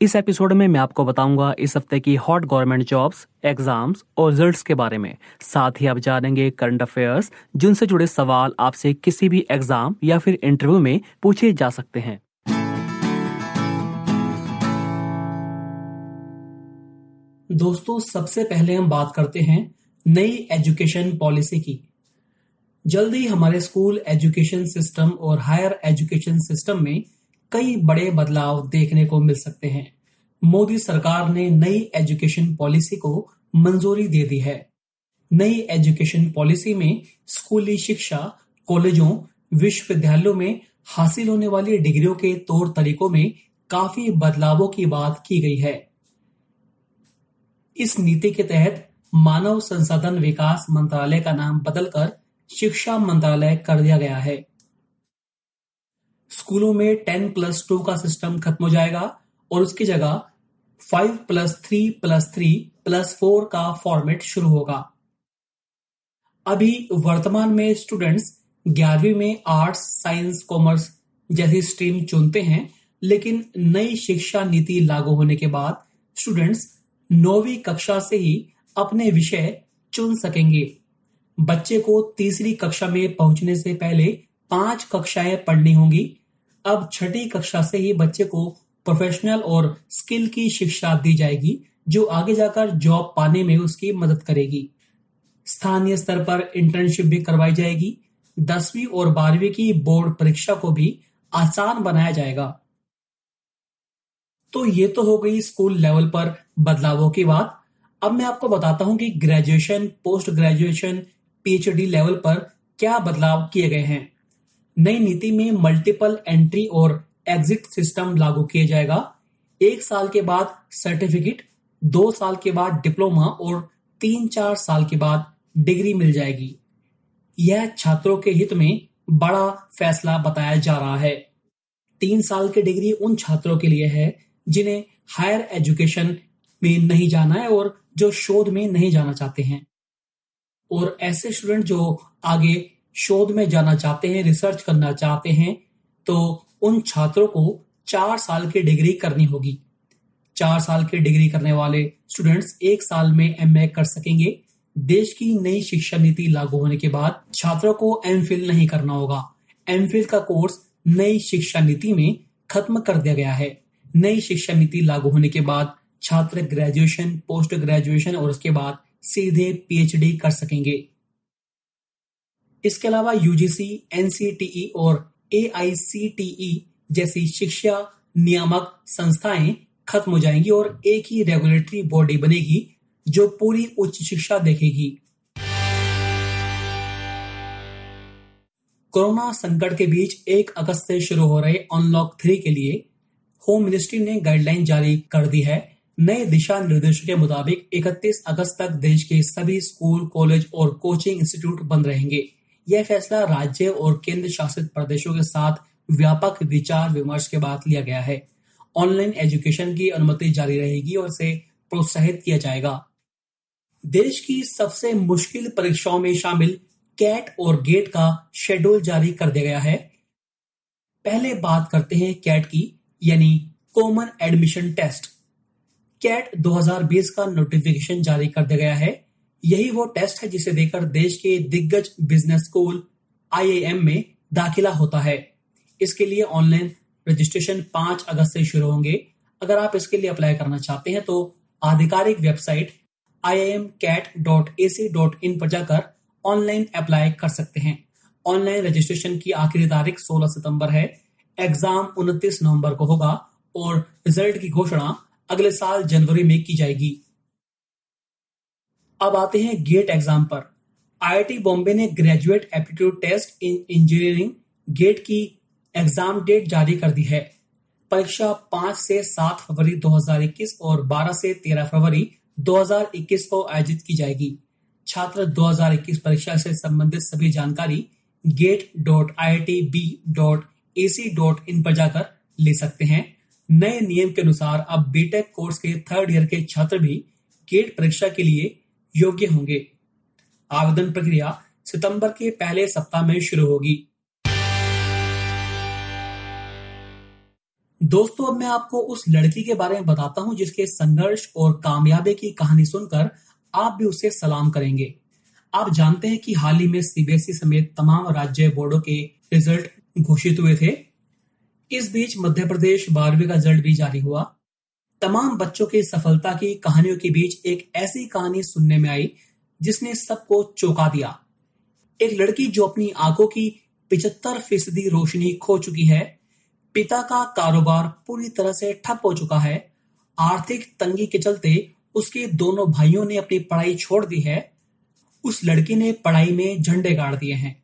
इस एपिसोड में मैं आपको बताऊँगा इस हफ़्ते की हॉट गवर्नमेंट जॉब्स, एग्ज़ाम्स और रिजल्ट्स के बारे में। साथ ही आप जानेंगे करंट अफेयर्स, जिनसे जुड़े सवाल आपसे किसी भी एग्ज़ाम या फिर इंटरव्यू में पूछे जा सकते हैं। दोस्तों, सबसे पहले हम बात करते हैं नई एजुकेशन पॉलिसी की। जल्दी हमारे स्कूल एजुकेशन सिस्टम और हायर एजुकेशन सिस्टम में कई बड़े बदलाव देखने को मिल सकते हैं। मोदी सरकार ने नई एजुकेशन पॉलिसी को मंजूरी दे दी है। नई एजुकेशन पॉलिसी में स्कूली शिक्षा, कॉलेजों, विश्वविद्यालयों में हासिल होने वाली डिग्रियों के तौर तरीकों में काफ़ी बदलावों की बात की गई है। इस नीति के तहत मानव संसाधन विकास मंत्रालय का नाम बदलकर शिक्षा मंत्रालय कर दिया गया है। स्कूलों में टेन प्लस टू का सिस्टम खत्म हो जाएगा और उसकी जगह five plus three plus three plus four का फॉर्मेट शुरू होगा। अभी वर्तमान में स्टूडेंट्स ग्यारहवीं में आर्ट्स, साइंस, कॉमर्स जैसी स्ट्रीम चुनते हैं, लेकिन नई शिक्षा नीति लागू होने के बाद स्टूडेंट्स नौवीं कक्षा से ही अपने विषय चुन सकेंगे। बच्चे को तीसरी कक्षा में पहुँचने से पहले पाँच कक्षाएँ पढ़नी होंगी अब छठी कक्षा से ही बच्चे को प्रोफेशनल और स्किल की शिक्षा दी जाएगी, जो आगे जाकर जॉब पाने में उसकी मदद करेगी। स्थानीय स्तर पर इंटर्नशिप भी करवाई जाएगी। दसवीं और बारहवीं की बोर्ड परीक्षा को भी आसान बनाया जाएगा। तो ये तो हो गई स्कूल लेवल पर बदलावों की बात। अब मैं आपको बताता हूँ कि graduation post graduation PhD level पर क्या बदलाव किए गए हैं। नई नीति में मल्टीपल एंट्री और एग्जिट सिस्टम लागू किया जाएगा। एक साल के बाद सर्टिफिकेट दो साल के बाद डिप्लोमा और तीन चार साल के बाद डिग्री मिल जाएगी। यह छात्रों के हित में बड़ा फैसला बताया जा रहा है। तीन साल की डिग्री उन छात्रों के लिए है जिन्हें हायर एजुकेशन में नहीं जाना है और जो शोध में नहीं जाना चाहते हैं। और ऐसे स्टूडेंट जो आगे शोध में जाना चाहते हैं रिसर्च करना चाहते हैं तो उन छात्रों को चार साल की डिग्री करनी होगी। चार साल की डिग्री करने वाले स्टूडेंट्स एक साल में एमए कर सकेंगे। देश की नई शिक्षा नीति लागू होने के बाद छात्रों को एम नहीं करना होगा। एम का कोर्स नई शिक्षा नीति में खत्म कर दिया गया है। नई शिक्षा नीति लागू होने के बाद छात्र ग्रेजुएशन पोस्ट ग्रेजुएशन और उसके बाद सीधे पीएचडी कर सकेंगे। इसके अलावा यूजीसी एनसीटीई और एआईसीटीई जैसी शिक्षा नियामक संस्थाएँ खत्म हो जाएँगी और एक ही रेगुलेटरी बॉडी बनेगी जो पूरी उच्च शिक्षा देखेगी। कोरोना संकट के बीच एक अगस्त से शुरू हो रहे अनलॉक थ्री के लिए होम मिनिस्ट्री ने गाइडलाइन जारी कर दी है। नए दिशा निर्देशों के मुताबिक 31 अगस्त तक देश के सभी स्कूल, कॉलेज और कोचिंग इंस्टीट्यूट बंद रहेंगे। यह फैसला राज्य और केंद्र शासित प्रदेशों के साथ व्यापक विचार विमर्श के बाद लिया गया है। ऑनलाइन एजुकेशन की अनुमति जारी रहेगी और इसे प्रोत्साहित किया जाएगा। देश की सबसे मुश्किल परीक्षाओं में शामिल कैट और गेट का शेड्यूल जारी कर दिया गया है। पहले बात करते हैं कैट की, यानी कॉमन एडमिशन टेस्ट। कैट 2020 का नोटिफिकेशन जारी कर दिया गया है। यही वो टेस्ट है जिसे देकर देश के दिग्गज बिज़नेस स्कूल आईआईएम में दाखिला होता है। इसके लिए ऑनलाइन रजिस्ट्रेशन 5 अगस्त से शुरू होंगे। अगर आप इसके लिए अप्लाई करना चाहते हैं तो आधिकारिक वेबसाइट iimcat.ac.in पर जाकर ऑनलाइन अप्लाई कर सकते हैं। ऑनलाइन रजिस्ट्रेशन की आखिरी तारीख 16 सितंबर है। एग्ज़ाम 29 नवंबर को होगा और रिज़ल्ट की घोषणा अगले साल जनवरी में की जाएगी। अब आते हैं गेट एग्ज़ाम पर। आईआईटी बॉम्बे ने graduate aptitude test in engineering GATE की एग्ज़ाम डेट जारी कर दी है। परीक्षा 5 से 7 फरवरी 2021 और 12 से 13 फरवरी 2021 को आयोजित की जाएगी। छात्र 2021 परीक्षा से संबंधित सभी जानकारी gate dot I T B dot AC dot in पर जाकर ले सकते हैं। नए नियम के अनुसार अब बीटेक कोर्स के थर्ड ईयर के छात्र भी गेट परीक्षा के लिए योग्य होंगे। आवेदन प्रक्रिया सितंबर के पहले सप्ताह में शुरू होगी। दोस्तों, अब मैं आपको उस लड़की के बारे में बताता हूँ जिसके संघर्ष और कामयाबी की कहानी सुनकर आप भी उसे सलाम करेंगे। आप जानते हैं कि हाल ही में सीबीएसई समेत तमाम राज्य बोर्डों के रिज़ल्ट घोषित हुए थे। इस बीच मध्य प्रदेश बारहवीं का रिज़ल्ट भी जारी हुआ। तमाम बच्चों की सफलता की कहानियों के बीच एक ऐसी कहानी सुनने में आई, जिसने सबको चौंका दिया। एक लड़की जो अपनी आँखों की पिछहत्तर फ़ीसदी रोशनी खो चुकी है, पिता का कारोबार पूरी तरह से ठप हो चुका है, आर्थिक तंगी के चलते उसके दोनों भाइयों ने अपनी पढ़ाई छोड़ दी है, उस लड़की ने पढ़ाई में झंडे गाड़ दिए हैं।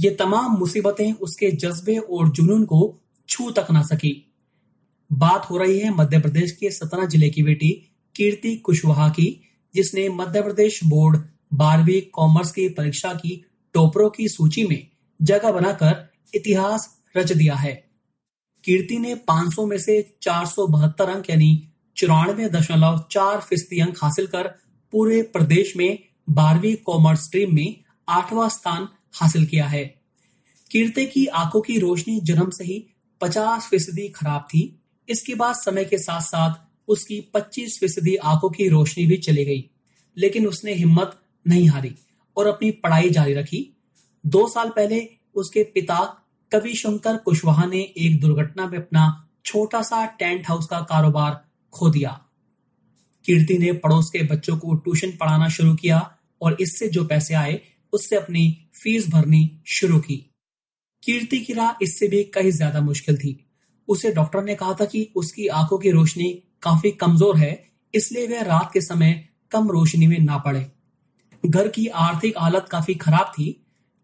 ये तमाम मुसीबतें उसके जज्बे और जुनून को छू तक ना सकी। बात हो रही है मध्य प्रदेश के सतना ज़िले की बेटी कीर्ति कुशवाहा की, जिसने मध्य प्रदेश बोर्ड बारहवीं कॉमर्स की परीक्षा की टॉपरों की सूची में जगह बनाकर इतिहास रच दिया है। कीर्ति ने 500 में से चार सौ बहत्तर अंक यानी चौरानवे दशमलव चार फ़ीसदी अंक हासिल कर पूरे प्रदेश में बारहवीं कॉमर्स स्ट्रीम में आठवां स्थान हासिल किया है। कीर्ति की आँखों की रोशनी जन्म से ही 50 फ़ीसदी खराब थी। इसके बाद समय के साथ साथ उसकी 25 फ़ीसदी आँखों की रोशनी भी चली गई, लेकिन उसने हिम्मत नहीं हारी और अपनी पढ़ाई जारी रखी। दो साल पहले उसके पिता कवि शंकर कुशवाहा ने एक दुर्घटना में अपना छोटा सा टेंट हाउस का कारोबार खो दिया। कीर्ति ने पड़ोस के बच्चों को ट्यूशन पढ़ाना शुरू किया और इससे जो पैसे आए, उससे अपनी फ़ीस भरनी शुरू की। कीर्ति की राह इससे भी कहीं ज़्यादा मुश्किल थी। उसे डॉक्टर ने कहा था कि उसकी आँखों की रोशनी काफ़ी कमज़ोर है, इसलिए वह रात के समय कम रोशनी में ना पड़े। घर की आर्थिक हालत काफ़ी खराब थी।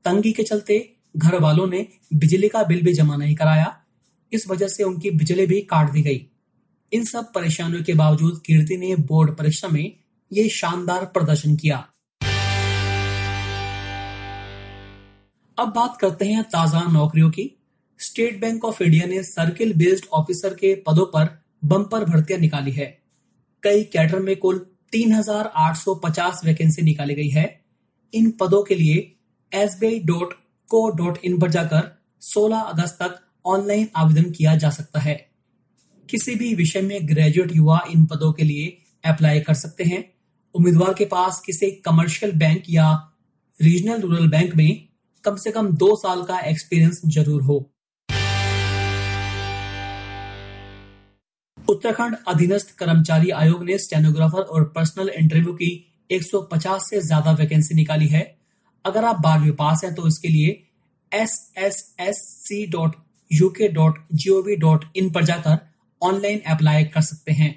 तंगी के चलते घर वालों ने बिजली का बिल भी जमा नहीं कराया। इस वजह से उनकी बिजली भी काट दी गई। इन सब परेशानियों के बावजूद कीर्ति ने बोर्ड परीक्षा में ये शानदार प्रदर्शन किया। अब बात करते हैं ताज़ा नौकरियों की। स्टेट बैंक ऑफ़ इंडिया ने सर्किल बेस्ड ऑफिसर के पदों पर बम्पर भर्तियाँ निकाली है। कई कैडर में कुल 3,850 वैकेंसी निकाली गई है। इन पदों के लिए एस पर जाकर 16 अगस्त तक ऑनलाइन आवेदन किया जा सकता है। किसी भी विषय में ग्रेजुएट युवा इन पदों के लिए अप्लाई कर सकते हैं। उम्मीदवार के पास किसी कमर्शियल बैंक या रीजनल रूरल बैंक में कम से कम दो साल का एक्सपीरियंस ज़रूर हो। उत्तराखंड अधीनस्थ कर्मचारी आयोग ने स्टेनोग्राफर और पर्सनल इंटरव्यू की 150 से ज़्यादा वैकेंसी निकाली है। अगर आप बारहवीं पास हैं तो इसके लिए S S S C dot UK dot G O V dot in पर जाकर ऑनलाइन अप्लाई कर सकते हैं।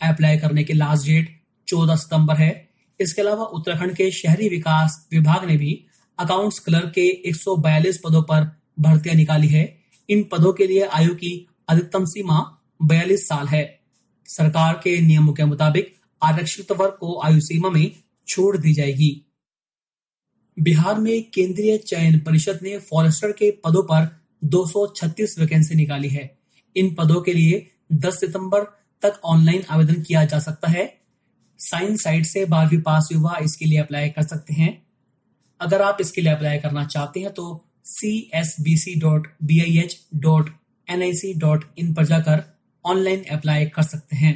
अप्लाई करने की लास्ट डेट 14 सितंबर है। इसके अलावा उत्तराखंड के शहरी विकास विभाग ने भी अकाउंट्स क्लर्क के 142 पदों पर भर्तियाँ निकाली है। इन पदों के लिए आयु की अधिकतम सीमा बयालीस साल है। सरकार के नियमों के मुताबिक आरक्षित वर्ग को आयु सीमा में छोड़ दी जाएगी। बिहार में केंद्रीय चयन परिषद ने फॉरेस्टर के पदों पर 236 वैकेंसी निकाली है। इन पदों के लिए 10 सितंबर तक ऑनलाइन आवेदन किया जा सकता है। साइंस साइट से बारहवीं पास युवा इसके लिए अप्लाई कर सकते हैं। अगर आप इसके लिए अप्लाई करना चाहते हैं तो C S B C dot B I H dot N I C dot in पर जाकर ऑनलाइन अप्लाई कर सकते हैं।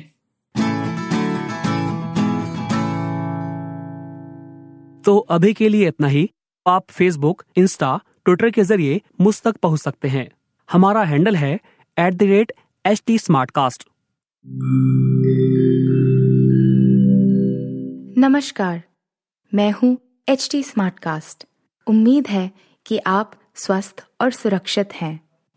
तो अभी के लिए इतना ही। आप फेसबुक इंस्टा ट्विटर के ज़रिए मुझ तक पहुँच सकते हैं। हमारा हैंडल है at the rate H T smart cast नमस्कार मैं हूँ एच टी स्मार्ट कास्ट उम्मीद है कि आप स्वस्थ और सुरक्षित हैं।